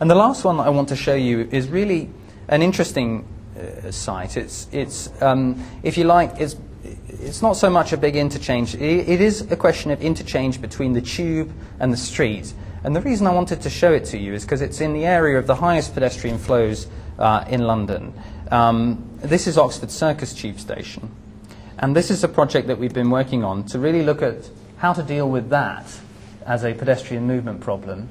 And the last one that I want to show you is really an interesting uh, site. It's, it's um, if you like, it's, it's not so much a big interchange. It, it is a question of interchange between the tube and the street. And the reason I wanted to show it to you is because it's in the area of the highest pedestrian flows uh, in London. Um, this is Oxford Circus Tube Station. And this is a project that we've been working on to really look at how to deal with that as a pedestrian movement problem.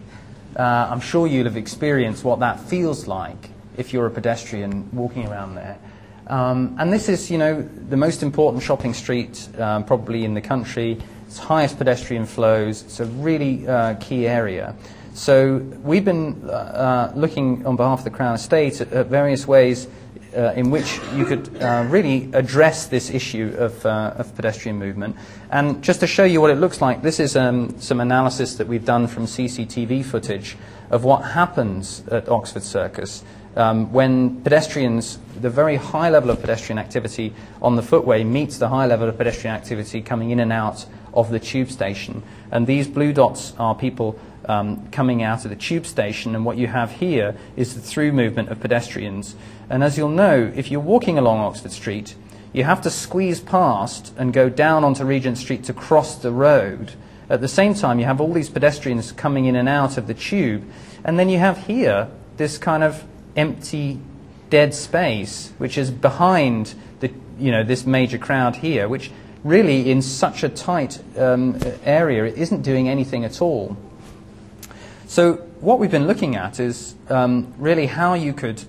Uh, I'm sure you'll have experienced what that feels like if you're a pedestrian walking around there. Um, and this is, you know, the most important shopping street um, probably in the country. It's highest pedestrian flows. It's a really uh, key area. So we've been uh, looking on behalf of the Crown Estate at, at various ways uh, in which you could uh, really address this issue of, uh, of, pedestrian movement. And just to show you what it looks like, this is um, some analysis that we've done from CCTV footage of what happens at Oxford Circus um, when pedestrians, the very high level of pedestrian activity on the footway meets the high level of pedestrian activity coming in and out of the tube station. And these blue dots are people um, coming out of the tube station, and what you have here is the through movement of pedestrians. And as you'll know, if you're walking along Oxford Street, you have to squeeze past and go down onto Regent Street to cross the road. At the same time, you have all these pedestrians coming in and out of the tube, and then you have here this kind of empty, dead space, which is behind the, you know, this major crowd here, which really, in such a tight um, area, it isn't doing anything at all. So, what we've been looking at is um, really how you could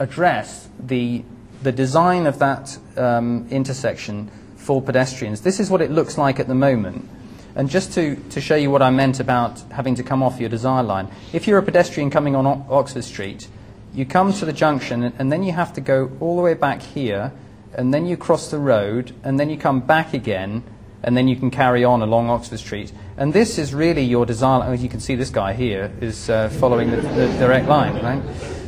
address the, the design of that um, intersection for pedestrians. This is what it looks like at the moment. And just to, to show you what I meant about having to come off your desire line, if you're a pedestrian coming on o- Oxford Street, you come to the junction and then you have to go all the way back here and then you cross the road and then you come back again and then you can carry on along Oxford Street. And this is really your desire. As you can see, this guy here is uh, following the, the, direct line. Right?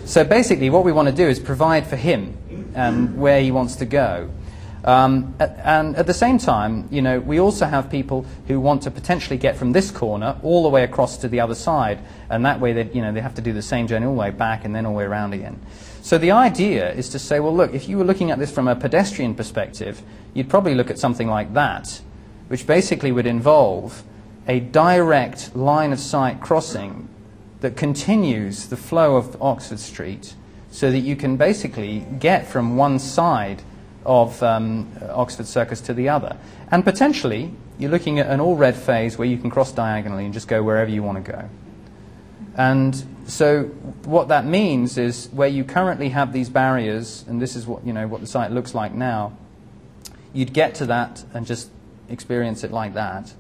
So basically, what we want to do is provide for him and where he wants to go. Um, and at the same time, you know, we also have people who want to potentially get from this corner all the way across to the other side, and that way they, you know, they have to do the same journey all the way back and then all the way around again. So the idea is to say, well, look, if you were looking at this from a pedestrian perspective, you'd probably look at something like that, which basically would involve a direct line of sight crossing that continues the flow of Oxford Street so that you can basically get from one side of um, Oxford Circus to the other. And potentially, you're looking at an all red phase where you can cross diagonally and just go wherever you want to go. And so, what that means is where you currently have these barriers, and this is what, you know, what the site looks like now, you'd get to that and just experience it like that.